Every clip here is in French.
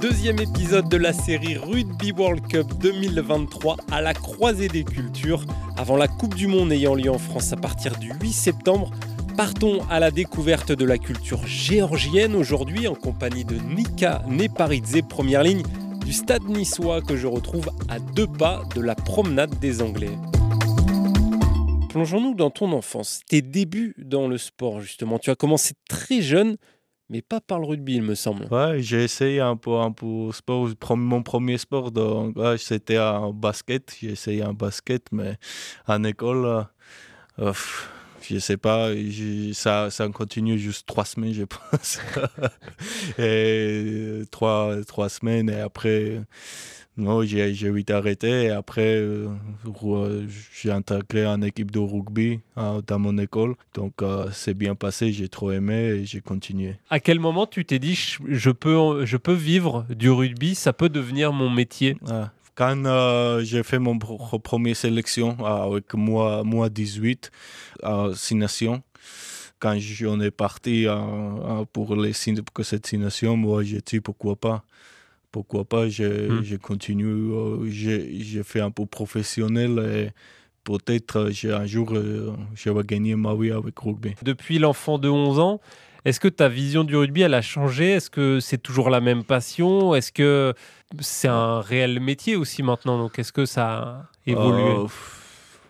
Deuxième épisode de la série Rugby World Cup 2023 à la croisée des cultures. Avant la Coupe du Monde ayant lieu en France à partir du 8 septembre, partons à la découverte de la culture géorgienne aujourd'hui en compagnie de Nika Neparidze, première ligne du stade niçois que je retrouve à deux pas de la promenade des Anglais. Plongeons-nous dans ton enfance, tes débuts dans le sport justement. Tu as commencé très jeune, mais pas par le rugby, il me semble. Ouais, j'ai essayé un peu, un peu sport. Mon premier sport, c'était un basket. J'ai essayé un basket, mais en école, euh, je sais pas, ça, ça continue juste trois semaines, je pense. et trois, trois semaines, et après non, j'ai vite arrêté et après, euh, j'ai intégré une équipe de rugby hein, dans mon école. Donc, euh, c'est bien passé, j'ai trop aimé et j'ai continué. À quel moment tu t'es dit, je peux, je peux vivre du rugby, ça peut devenir mon métier? Ah, Quand euh, j'ai fait mon première sélection avec moi, moi 18 à Six Nations, quand j'en ai parti pour, les, pour cette Six Nations, moi j'ai dit pourquoi pas pourquoi pas, j'ai hmm. continué, euh, j'ai fait un peu professionnel et peut-être un jour euh, je vais gagner ma vie avec rugby. Depuis l'enfant de 11 ans, est-ce que ta vision du rugby, elle a changé? Est-ce que c'est toujours la même passion? Est-ce que c'est un réel métier aussi maintenant Donc, est-ce que ça a évolué? euh,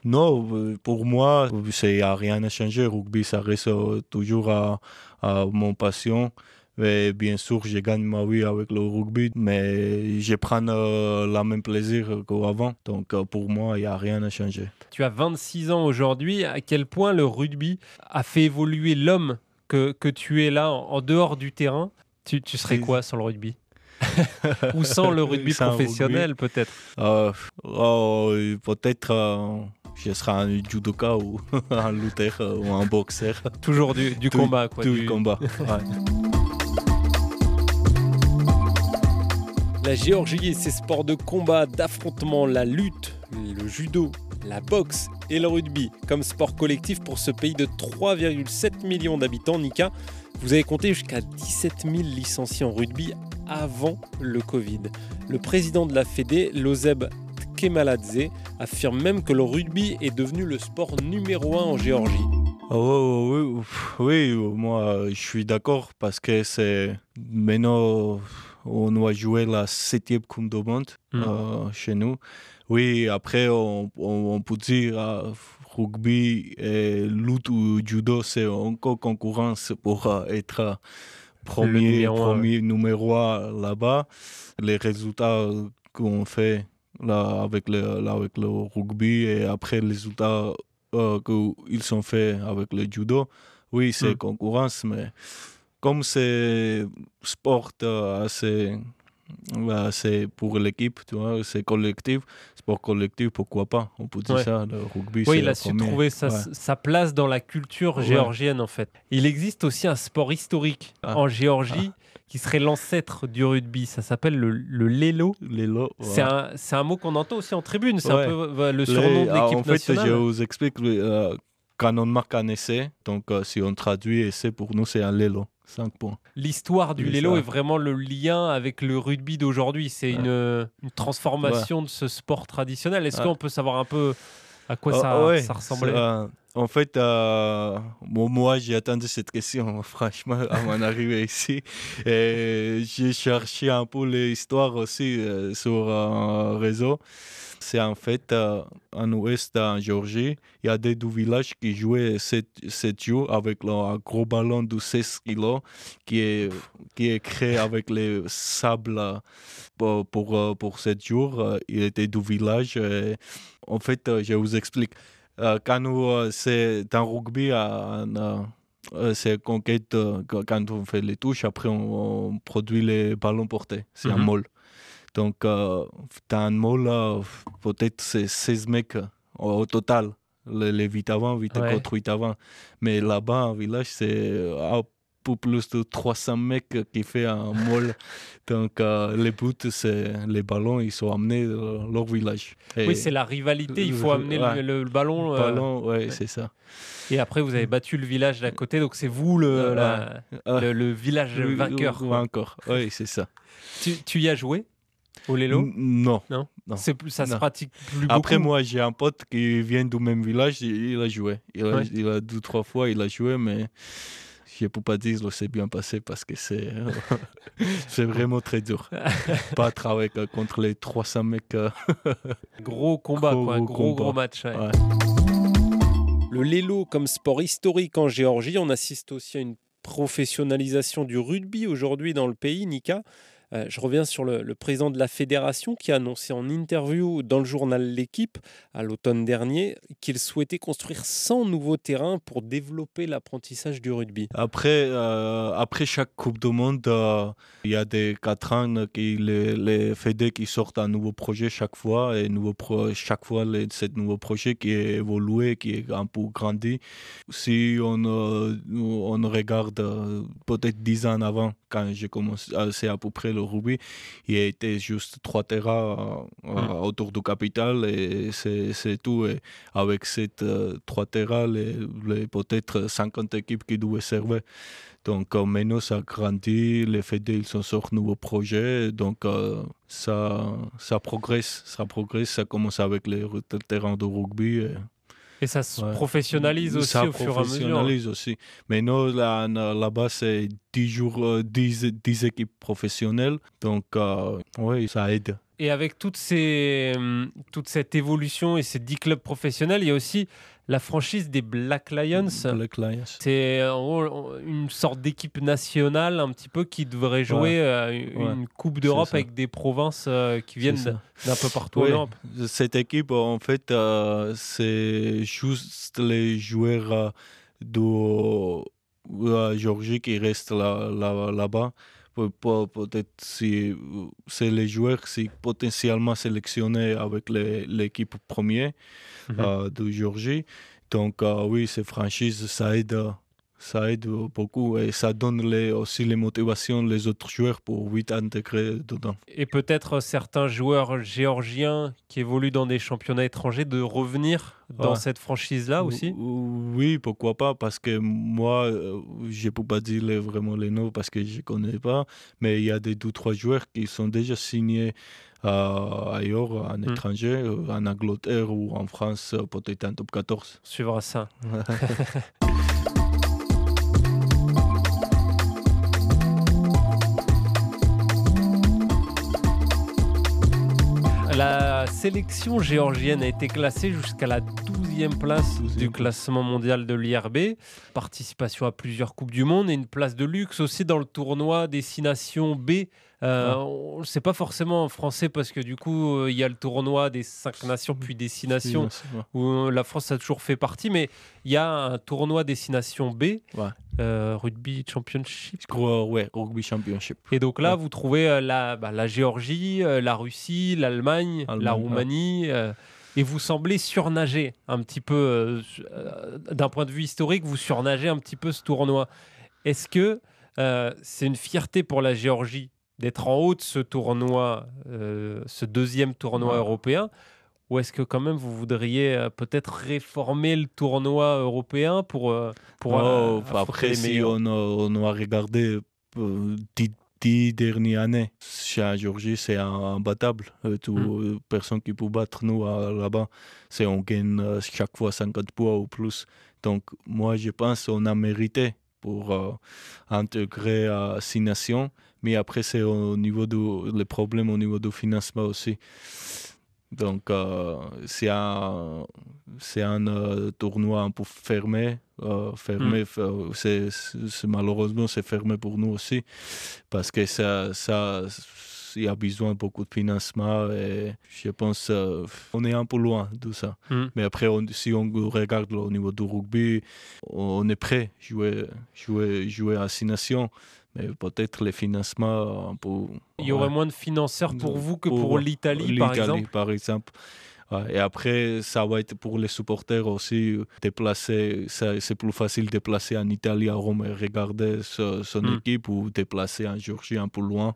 Non, pour moi, il n'y a rien à changer. Rugby, ça reste toujours à, à mon passion. Et bien sûr, je gagne ma vie avec le rugby, mais je prends euh, le même plaisir qu'avant. Donc euh, pour moi, il n'y a rien à changer. Tu as 26 ans aujourd'hui. À quel point le rugby a fait évoluer l'homme que, que, tu es là en, dehors du terrain? Tu, tu serais quoi sans le rugby? Ou sans le rugby professionnel, peut-être euh, oh, Peut-être je serai un judoka ou un lutteur ou un boxeur. Toujours du, du combat, quoi. Tout du... combat. La Géorgie et ses sports de combat, d'affrontement, la lutte, le judo, la boxe et le rugby comme sport collectif pour ce pays de 3,7 millions d'habitants, Nika. Vous avez compté jusqu'à 17 000 licenciés en rugby avant le Covid. Le président de la Fédé, Lozeb Kemaladze, affirme même que le rugby est devenu le sport numéro un en Géorgie. Oh, oui, oui, moi je suis d'accord parce que c'est maintenant on va jouer la septième Coupe du Monde hmm. euh, chez nous. Oui, après, on, peut dire euh, rugby et lutte ou judo, c'est encore concurrence pour euh, être premier, premier numéro là-bas. Les résultats qu'on fait là, avec, le, avec le rugby et après les résultats qu'ils ont fait avec le judo, oui, c'est hmm. concurrence, mais comme c'est sport assez, c'est pour l'équipe, tu vois, c'est collectif, sport collectif, pourquoi pas On peut dire ça, le rugby. Oui, il a su trouver sa, place dans la culture géorgienne en fait. Il existe aussi un sport historique ah. en Géorgie. Ah. Qui serait l'ancêtre du rugby, ça s'appelle le, le lélo. Lélo. C'est un, un, mot qu'on entend aussi en tribune, c'est un peu le surnom de l'équipe nationale. En fait, je vous explique, euh, quand on marque un essai, donc euh, si on traduit essai pour nous, c'est un lélo. 5 points. L'histoire du Lelo est vraiment le lien avec le rugby d'aujourd'hui. C'est une, transformation de ce sport traditionnel. Est-ce qu'on peut savoir un peu à quoi oh, ça, ça, ressemblait En fait, euh, moi, j'ai attendu cette question, franchement, à mon arrivée ici. J'ai cherché un peu l'histoire aussi euh, sur un réseau c'est en fait euh, en ouest en Géorgie. Il y a des deux villages qui jouaient 7, jours avec un gros ballon de 16 kg qui est, qui est créé avec les sables pour, pour, euh, pour 7 jours. Il était deux villages. en fait, je vous explique. Euh, quand nous, c'est dans rugby, c'est conquête quand on fait les touches, après on, produit les ballons portés. C'est un mhm. Donc, euh, dans un mot, là, peut-être c'est 16 mecs euh, au, total. Les, 8 avant, 8 contre 8 avant. Mais là-bas, en village, c'est à peu plus de 300 mecs qui fait un mall. Donc les buts, c'est les ballons, ils sont amenés dans leur village. oui, c'est la rivalité, il faut amener le, ballon. Le ballon, oui, c'est ça. Et après, vous avez battu le village d'à côté, donc c'est vous le, le, village vainqueur. Vainqueur, oui, c'est ça. Tu, tu y as joué? Au Lélo Non. Non, C'est plus, ça se pratique plus Après, moi, j'ai un pote qui vient du même village, il a joué. Il a, il a deux, trois fois, il a joué, mais je ne peux pas dire que c'est bien passé parce que c'est c'est vraiment très dur. pas travailler contre les 300 mecs. Euh, gros combat, gros, quoi, gros, gros, match. Le Lélo comme sport historique en Géorgie, on assiste aussi à une professionnalisation du rugby aujourd'hui dans le pays, Nika. Euh, je reviens sur le, président de la fédération qui a annoncé en interview dans le journal L'équipe à l'automne dernier qu'il souhaitait construire 100 nouveaux terrains pour développer l'apprentissage du rugby. Après, euh, après chaque Coupe du Monde, euh, il y a des ans qui les, les fédés qui sortent un nouveau projet chaque fois et chaque fois les, ce nouveau projet qui est évolué, qui est un peu grandi. Si on, on regarde peut-être 10 ans avant, quand j'ai commencé, c'est à peu près le rugby, il a été juste trois terrains euh, mm. autour du capital et c'est tout. Et avec ces euh, trois terrains, les, peut-être 50 équipes qui devaient servir. Donc euh, maintenant, ça grandit, les fédés, ils sont sur nouveaux projets. Donc ça, ça progresse, ça progresse. Ça commence avec les terrains de rugby. Et ça se professionnalise aussi au fur et à mesure. Ça professionnalise aussi. Mais nous, là, là-bas, c'est 10, jours, 10, euh, 10, équipes professionnelles. Donc, euh, oui, ça aide. Et avec toutes ces, hum, toute cette évolution et ces 10 clubs professionnels, il y a aussi la franchise des Black Lions. Black Lions. C'est une sorte d'équipe nationale un petit peu qui devrait jouer euh, une Coupe d'Europe avec des provinces euh, qui viennent d'un peu partout en Europe. Cette équipe, en fait, euh, c'est juste les joueurs de la Géorgie qui restent là-bas. Là, bas peut-être si c'est les joueurs qui potentiellement sélectionnés avec l'équipe première mhm. euh, de Géorgie. Donc euh, oui, ces franchises, ça aide ça aide beaucoup et ça donne les, aussi les motivations les autres joueurs pour vite intégrer dedans. Et peut-être certains joueurs géorgiens qui évoluent dans des championnats étrangers de revenir dans cette franchise-là aussi? Oui, pourquoi pas, parce que moi, euh, je ne peux pas dire vraiment les noms parce que je ne connais pas, mais il y a des deux trois joueurs qui sont déjà signés euh, ailleurs, en hmm. étranger, euh, en Angleterre ou en France, peut-être en top 14. On suivra ça. sélection géorgienne a été classée jusqu'à la 12e place du classement mondial de l'IRB. Participation à plusieurs Coupes du Monde et une place de luxe aussi dans le tournoi Destination B euh, C'est pas forcément français parce que du coup, euh, il y a le tournoi des cinq nations puis destination où euh, la France a toujours fait partie, mais il y a un tournoi destination B, euh, rugby championship. ouais, rugby championship. Et donc là, vous trouvez la, bah, la Géorgie, la Russie, l'Allemagne, la Roumanie. et vous semblez surnager un petit peu, d'un point de vue historique, vous surnagez un petit peu ce tournoi. Est-ce que c'est une fierté pour la Géorgie d'être en haut de ce tournoi, euh, ce deuxième tournoi européen ou est-ce que quand même vous voudriez euh, peut-être réformer le tournoi européen pour, euh, pour oh, après si on a, on a regardé dix, dix, dernières années chez Georgie c'est imbattable. Toute hmm. personne qui peut battre nous là-bas c'est on gagne chaque fois 50 points ou plus. Donc moi je pense qu'on a mérité pour intégrer à six nations mais après, c'est au niveau du les problèmes au niveau du financement aussi. Donc, euh, c'est un, c'est un euh, tournoi un peu fermé. Euh, fermé mm. c'est, malheureusement, c'est fermé pour nous aussi parce que ça, ça, il y a besoin de beaucoup de financement et je pense on est un peu loin de ça. Mm. Mais après, si on regarde au niveau du rugby, on est prêt à jouer, jouer, jouer à Six Nations mais peut-être les financements un peu. Il y aurait moins de financeurs pour vous que pour, l'Italie, par exemple? par exemple. Et après, ça va être pour les supporters aussi, déplacer, c'est plus facile de déplacer en Italie, à Rome, et regarder ce- son Mm. équipe ou déplacer en Géorgie un peu loin.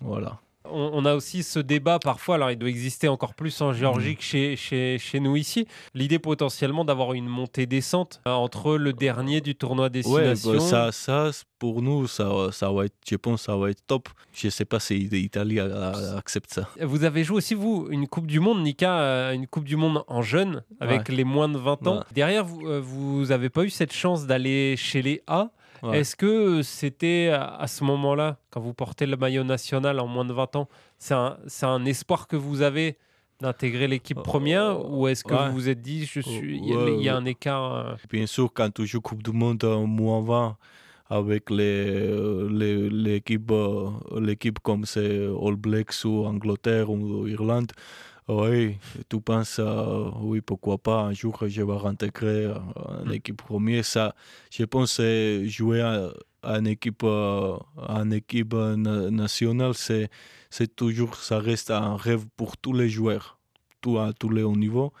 Voilà. On, on a aussi ce débat parfois, alors il doit exister encore plus en. Géorgie que chez, chez, chez nous ici, l'idée potentiellement d'avoir une montée-descente euh, entre le dernier du tournoi Ouais, destination. bah, ça, ça, pour nous, ça, ça va être, je pense, ça va être top. Je sais pas si l'Italie accepte ça. Vous avez joué aussi, vous, une Coupe du Monde, Nika, euh, une Coupe du Monde en jeune, avec les moins de 20 ans. Ouais. Derrière, vous euh, vous n'avez pas eu cette chance d'aller chez les A. Ouais. Est-ce que c'était à ce moment-là, quand vous portez le maillot national en moins de 20 ans, c'est un, espoir que vous avez d'intégrer l'équipe Euh, première ou est-ce que ouais. vous vous êtes dit, je suis, il y, a- Ouais, il y a ouais. un écart euh, Bien sûr, quand tu joues Coupe du Monde en moins 20 avec les, les- euh, l'équipe comme c'est All Blacks ou Angleterre ou Irlande, oui, tu penses, euh, oui, pourquoi pas, un jour je vais réintégrer euh, en Mm. équipe première. Ça, je pense que jouer en, en équipe, euh, équipe na- nationale, c'est, c'est toujours, ça reste un rêve pour tous les joueurs, tout, à tous les hauts niveaux.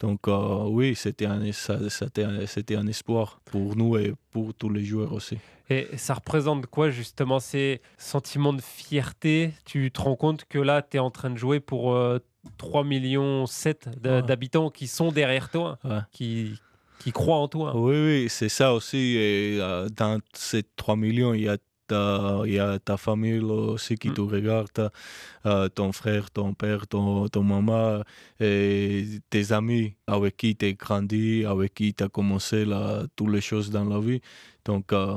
Donc euh, oui, c'était un, ça- c'était, un, c'était un espoir pour nous et pour tous les joueurs aussi. Et ça représente quoi justement ces sentiments de fierté? Tu te rends compte que là, tu es en train de jouer pour euh, 3 millions 7 Ouais. d'habitants qui sont derrière toi, Ouais. qui, qui croient en toi. Oui, oui, c'est ça aussi. Et, euh, dans ces 3 millions, il y a ta, il y a ta famille aussi qui Mm. te regarde, euh, ton frère, ton père, ton, ton maman, et tes amis avec qui tu as grandi, avec qui tu as commencé là, toutes les choses dans la vie. Donc, euh,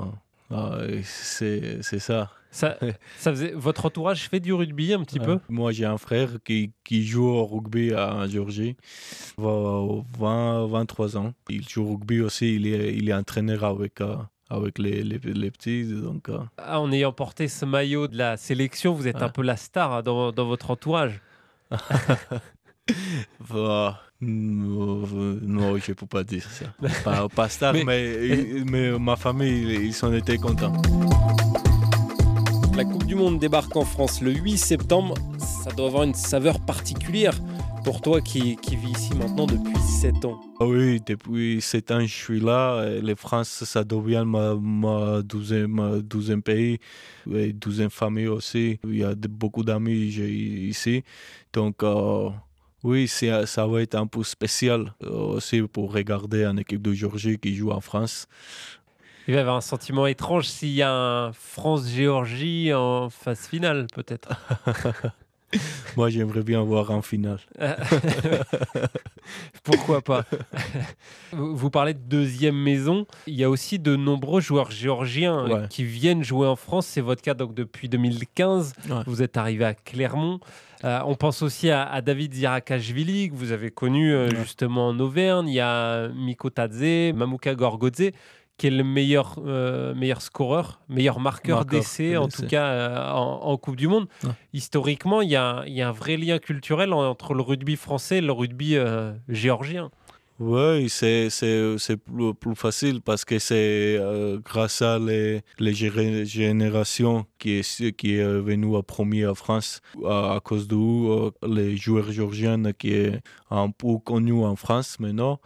euh, c'est ça. Ça, ça faisait... Votre entourage fait du rugby un petit peu? Moi, j'ai un frère qui, qui joue au rugby en Géorgie, il a 20, 23 ans. Il joue au rugby aussi, il est, il est entraîneur avec, euh, avec les, les, les petits. Donc, euh, Ah, En ayant porté ce maillot de la sélection, vous êtes Ouais. un peu la star hein, dans, dans votre entourage. voilà. Non, non, je ne peux pas dire ça. Pas, pas star, Mais- mais, mais, ma famille, ils, ils en étaient contents. La Coupe du Monde débarque en France le 8 septembre. Ça doit avoir une saveur particulière pour toi qui, vis ici maintenant depuis 7 ans. Ah Oui, depuis 7 ans, je suis là. La France, ça devient ma, ma douzième, ma douzième pays et douzième famille aussi. Il y a beaucoup d'amis ici. Donc, euh, oui, ça va être un peu spécial euh, aussi pour regarder une équipe de Géorgie qui joue en France. Il va y avoir un sentiment étrange s'il y a un France-Géorgie en phase finale, peut-être. Moi, j'aimerais bien voir en finale. Pourquoi pas? Vous parlez de deuxième maison. Il y a aussi de nombreux joueurs géorgiens euh, Ouais. qui viennent jouer en France. C'est votre cas donc depuis 2015. Ouais. Vous êtes arrivé à Clermont. Euh, on pense aussi à, à David Zirakashvili, que vous avez connu euh, Ouais. justement en Auvergne. Il y a Miko Tadze, Mamuka Gorgodze, qui est le meilleur, euh, meilleur scoreur, meilleur marqueur Marqueur d'essai, en tout cas euh, en, en Coupe du Monde. Ouais. Historiquement, il y, a, il y a un vrai lien culturel entre le rugby français et le rugby euh, géorgien. Oui, c'est, c'est, c'est plus, plus facile parce que c'est euh, grâce à les, les générations qui est, qui est venu à premier en France, à, à cause de euh, les joueurs géorgiens qui est un peu connu en France maintenant.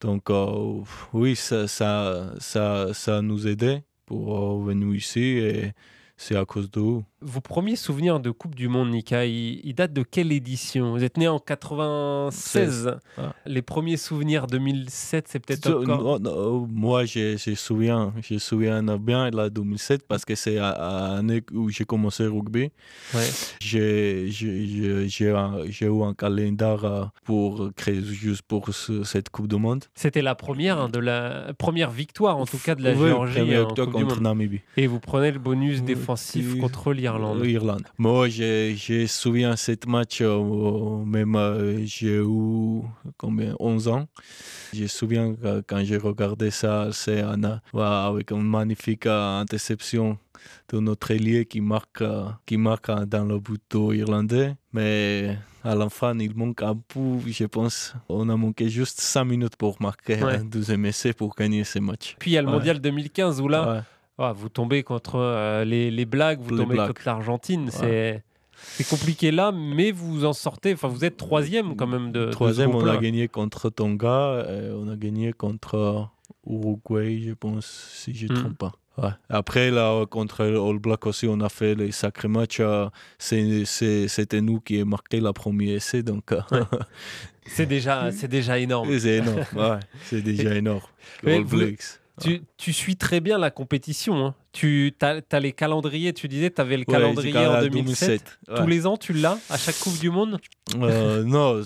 Donc, euh, oui, ça, ça, ça, ça nous aidait pour euh, venir ici et c'est à cause de. Vos premiers souvenirs de Coupe du Monde, Nika, ils, ils datent de quelle édition? Vous êtes né en 96. Ouais. Les premiers souvenirs 2007, c'est peut-être encore... moi, je, je souviens, je souviens bien de la 2007 parce que c'est l'année où j'ai commencé le rugby. Ouais. J'ai eu un calendrier euh, pour créer juste pour ce- cette Coupe du Monde. C'était la première, hein, de la première victoire, en tout cas, de la Oui, Géorgie en Coupe du contre Monde. Namibie. Et vous prenez le bonus défensif contre l'Irlande. Irlande. Moi, je, me souviens de ce match, euh, même euh, j'ai eu combien, 11 ans. Je me souviens que quand j'ai regardé ça, c'est ouais, avec une magnifique euh, interception de notre ailier qui marque, euh, qui marque euh, dans le but irlandais. Mais à fin, il manque un peu, je pense. On a manqué juste 5 minutes pour marquer Ouais. un deuxième essai pour gagner ce match. Puis il y a le Ouais. mondial 2015 où là, Ouais. Ah, vous tombez contre euh, les, les blagues, vous Les tombez Blacks. contre l'Argentine. C'est C'est compliqué là, mais vous en sortez. Enfin, vous êtes troisième quand même de. Troisième, de on a gagné contre Tonga, et on a gagné contre Uruguay, je pense, si je ne me Mm. trompe pas. Ouais. Après, là, contre All Black aussi, on a fait les sacrés matchs. euh, C'était nous qui avons marqué la première essai, donc euh, C'est déjà, c'est déjà énorme. c'est énorme. ouais, c'est déjà énorme. All Blacks. Tu, tu suis très bien la compétition. hein. Tu as, les calendriers, tu disais, tu avais le calendrier en 2007. ouais. Tous les ans, tu l'as à chaque Coupe du Monde? Euh, non,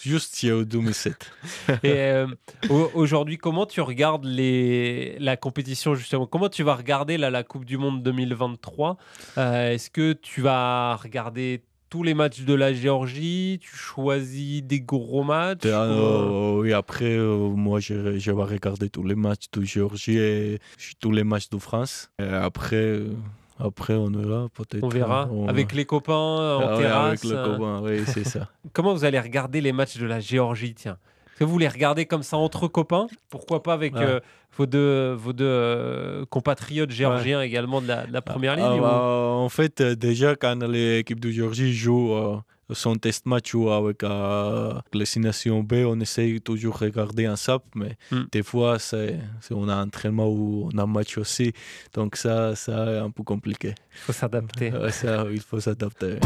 juste il y a 2007. Et euh, au- aujourd'hui, comment tu regardes les, la compétition justement? Comment tu vas regarder là, la Coupe du Monde 2023 Euh, Est-ce que tu vas regarder tous les matchs de la Géorgie Tu choisis des gros matchs Comment- euh, oui, après, euh, moi, je, je vais regarder tous les matchs de Géorgie et tous les matchs de France. Et après, euh, après, on verra peut-être. On verra. On- Avec les copains en Ah ouais, terrasse. Avec le euh, copain, oui, c'est ça. Comment vous allez regarder les matchs de la Géorgie Tiens? Est-ce que vous les regardez comme ça entre copains Pourquoi pas avec Ouais. euh, vos deux, vos deux euh, compatriotes géorgiens également de la, de la première ligne Ah, ou- bah, en fait, euh, déjà, quand l'équipe de Géorgie joue euh, son test match ou avec les nations B, on essaye toujours de regarder un SAP, mais Mm. des fois, c'est, on a un entraînement ou on a un match aussi. Donc, ça, ça est un peu compliqué. Il faut s'adapter. Ça, il faut s'adapter.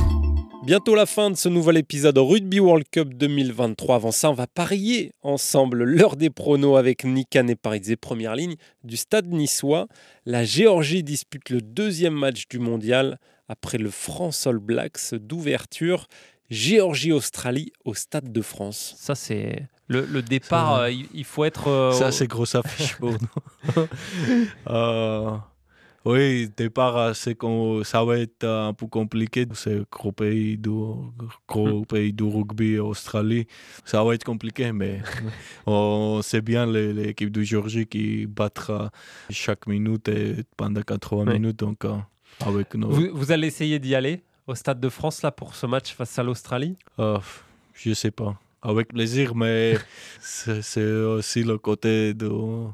Bientôt la fin de ce nouvel épisode Rugby World Cup 2023. Avant ça, on va parier ensemble l'heure des pronos avec Nikan et Parizé, première ligne du stade niçois. La Géorgie dispute le deuxième match du mondial après le France All Blacks d'ouverture. Géorgie-Australie au Stade de France. Ça, c'est le, le départ. Euh, il, faut être. euh, Ça, c'est grosse affiche pour nous. Euh, oui, départ, c'est qu'on- ça va être un peu compliqué. C'est gros pays du, gros pays du rugby, Australie. Ça va être compliqué, mais on sait bien l'équipe de Géorgie qui battra chaque minute et pendant 80 Ouais. minutes. Donc, euh, avec nos. vous, vous allez essayer d'y aller au Stade de France là pour ce match face à l'Australie? Euh, je sais pas. Avec plaisir, mais c'est aussi le côté de.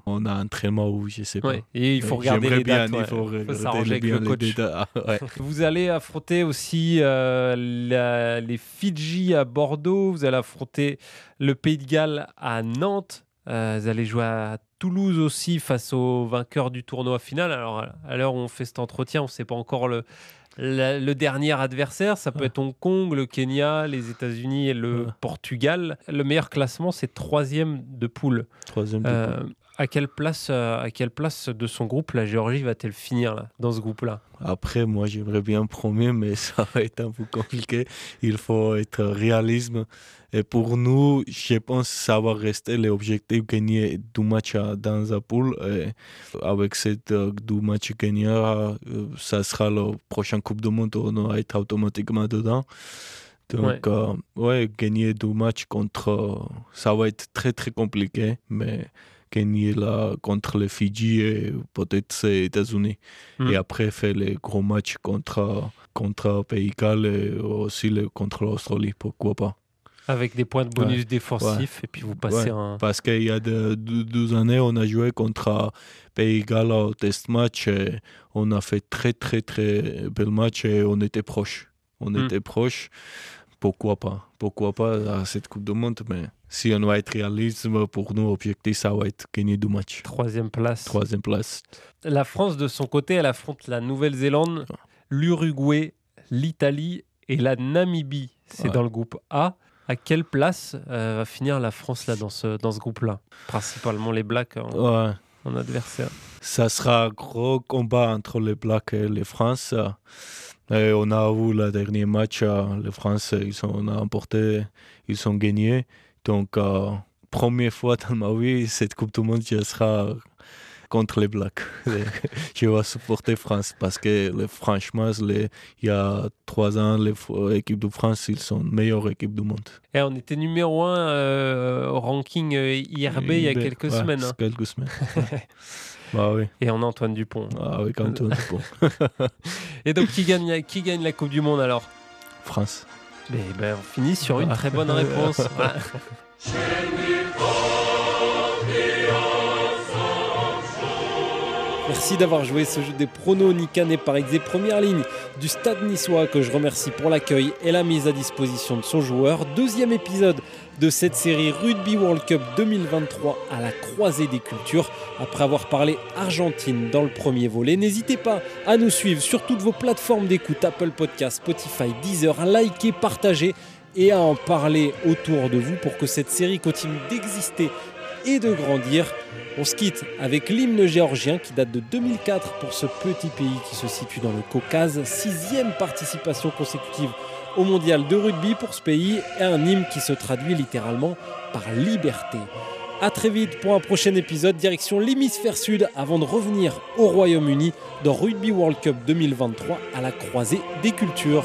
On a un entraînement où je sais pas. Ouais. Et il faut Ouais, regarder les bien, il faut regarder s'arranger avec le coach. Ah, ouais. Vous allez affronter aussi euh, la- les Fidji à Bordeaux. Vous allez affronter le Pays de Galles à Nantes. Euh, vous allez jouer à Toulouse aussi face au vainqueur du tournoi final. Alors, à l'heure où on fait cet entretien, on ne sait pas encore le, la- le dernier adversaire. Ça peut Ouais. être Hong Kong, le Kenya, les États-Unis et le Ouais. Portugal. Le meilleur classement, c'est troisième de poule. Troisième de Euh, poule. À, quelle place, euh, à quelle place de son groupe la Géorgie va-t-elle finir là, dans ce groupe-là? Après, moi, j'aimerais bien premier, mais ça va être un peu compliqué. Il faut être réalisme. Et pour nous, je pense que ça va rester l'objectif gagner du match à- dans la poule. Et avec cette euh, du match gagné, euh, ça sera la prochaine Coupe du Monde. On va être automatiquement dedans. Donc, euh, ouais, gagner deux matchs contre. ça va être très, très compliqué. Mais gagner là contre les Fidji et peut-être les États-Unis. Hmm. Et après, faire les gros matchs contre, contre Pays Galles et aussi le, contre l'Australie, pourquoi pas. Avec des points de bonus défensifs, et puis vous passez Ouais. un. Parce qu'il y a de- deux, deux années, on a joué contre Pays Galles au test match et on a fait très, très, très bel match et on était proche. On Hmm. était proche. Pourquoi pas? Pourquoi pas à cette Coupe du Monde Mais si on va être réaliste, pour nous, l'objectif, ça va être gagner deux matchs. Troisième place. Troisième place. La France, de son côté, elle affronte la Nouvelle-Zélande, l'Uruguay, l'Italie et la Namibie. C'est Ouais. dans le groupe A. À quelle place euh, va finir la France là dans ce, dans ce groupe-là? Principalement les Blacks en, Ouais. en adversaire. Ça sera un gros combat entre les Blacks et les France. Et on a vu le dernier match, euh, les France, ils ont on a emporté, ils ont gagné. Donc, euh, première fois dans ma vie, cette Coupe du Monde, je sera contre les Blacks. je vais supporter France parce que les- franchement, les- il y a trois ans, l'équipe de France, ils sont la meilleure équipe du monde. Et on était numéro un euh, au ranking euh, IRB il y a quelques ouais, semaines. hein. Quelques semaines. bah oui, Et on a Antoine Dupont. Ah, avec Antoine Dupont. Et donc, qui gagne, qui gagne la Coupe du Monde alors? France. Eh ben, on finit sur une très bonne réponse. Merci d'avoir joué ce jeu des pronos Nika par Exé première ligne du stade niçois que je remercie pour l'accueil et la mise à disposition de son joueur. Deuxième épisode de cette série Rugby World Cup 2023 à la croisée des cultures. Après avoir parlé Argentine dans le premier volet, n'hésitez pas à nous suivre sur toutes vos plateformes d'écoute Apple Podcast, Spotify, Deezer, à liker, partager et à en parler autour de vous pour que cette série continue d'exister et de grandir. On se quitte avec l'hymne géorgien qui date de 2004 pour ce petit pays qui se situe dans le Caucase. Sixième participation consécutive au mondial de rugby pour ce pays et un hymne qui se traduit littéralement par liberté. A très vite pour un prochain épisode direction l'hémisphère sud avant de revenir au Royaume-Uni dans Rugby World Cup 2023 à la croisée des cultures.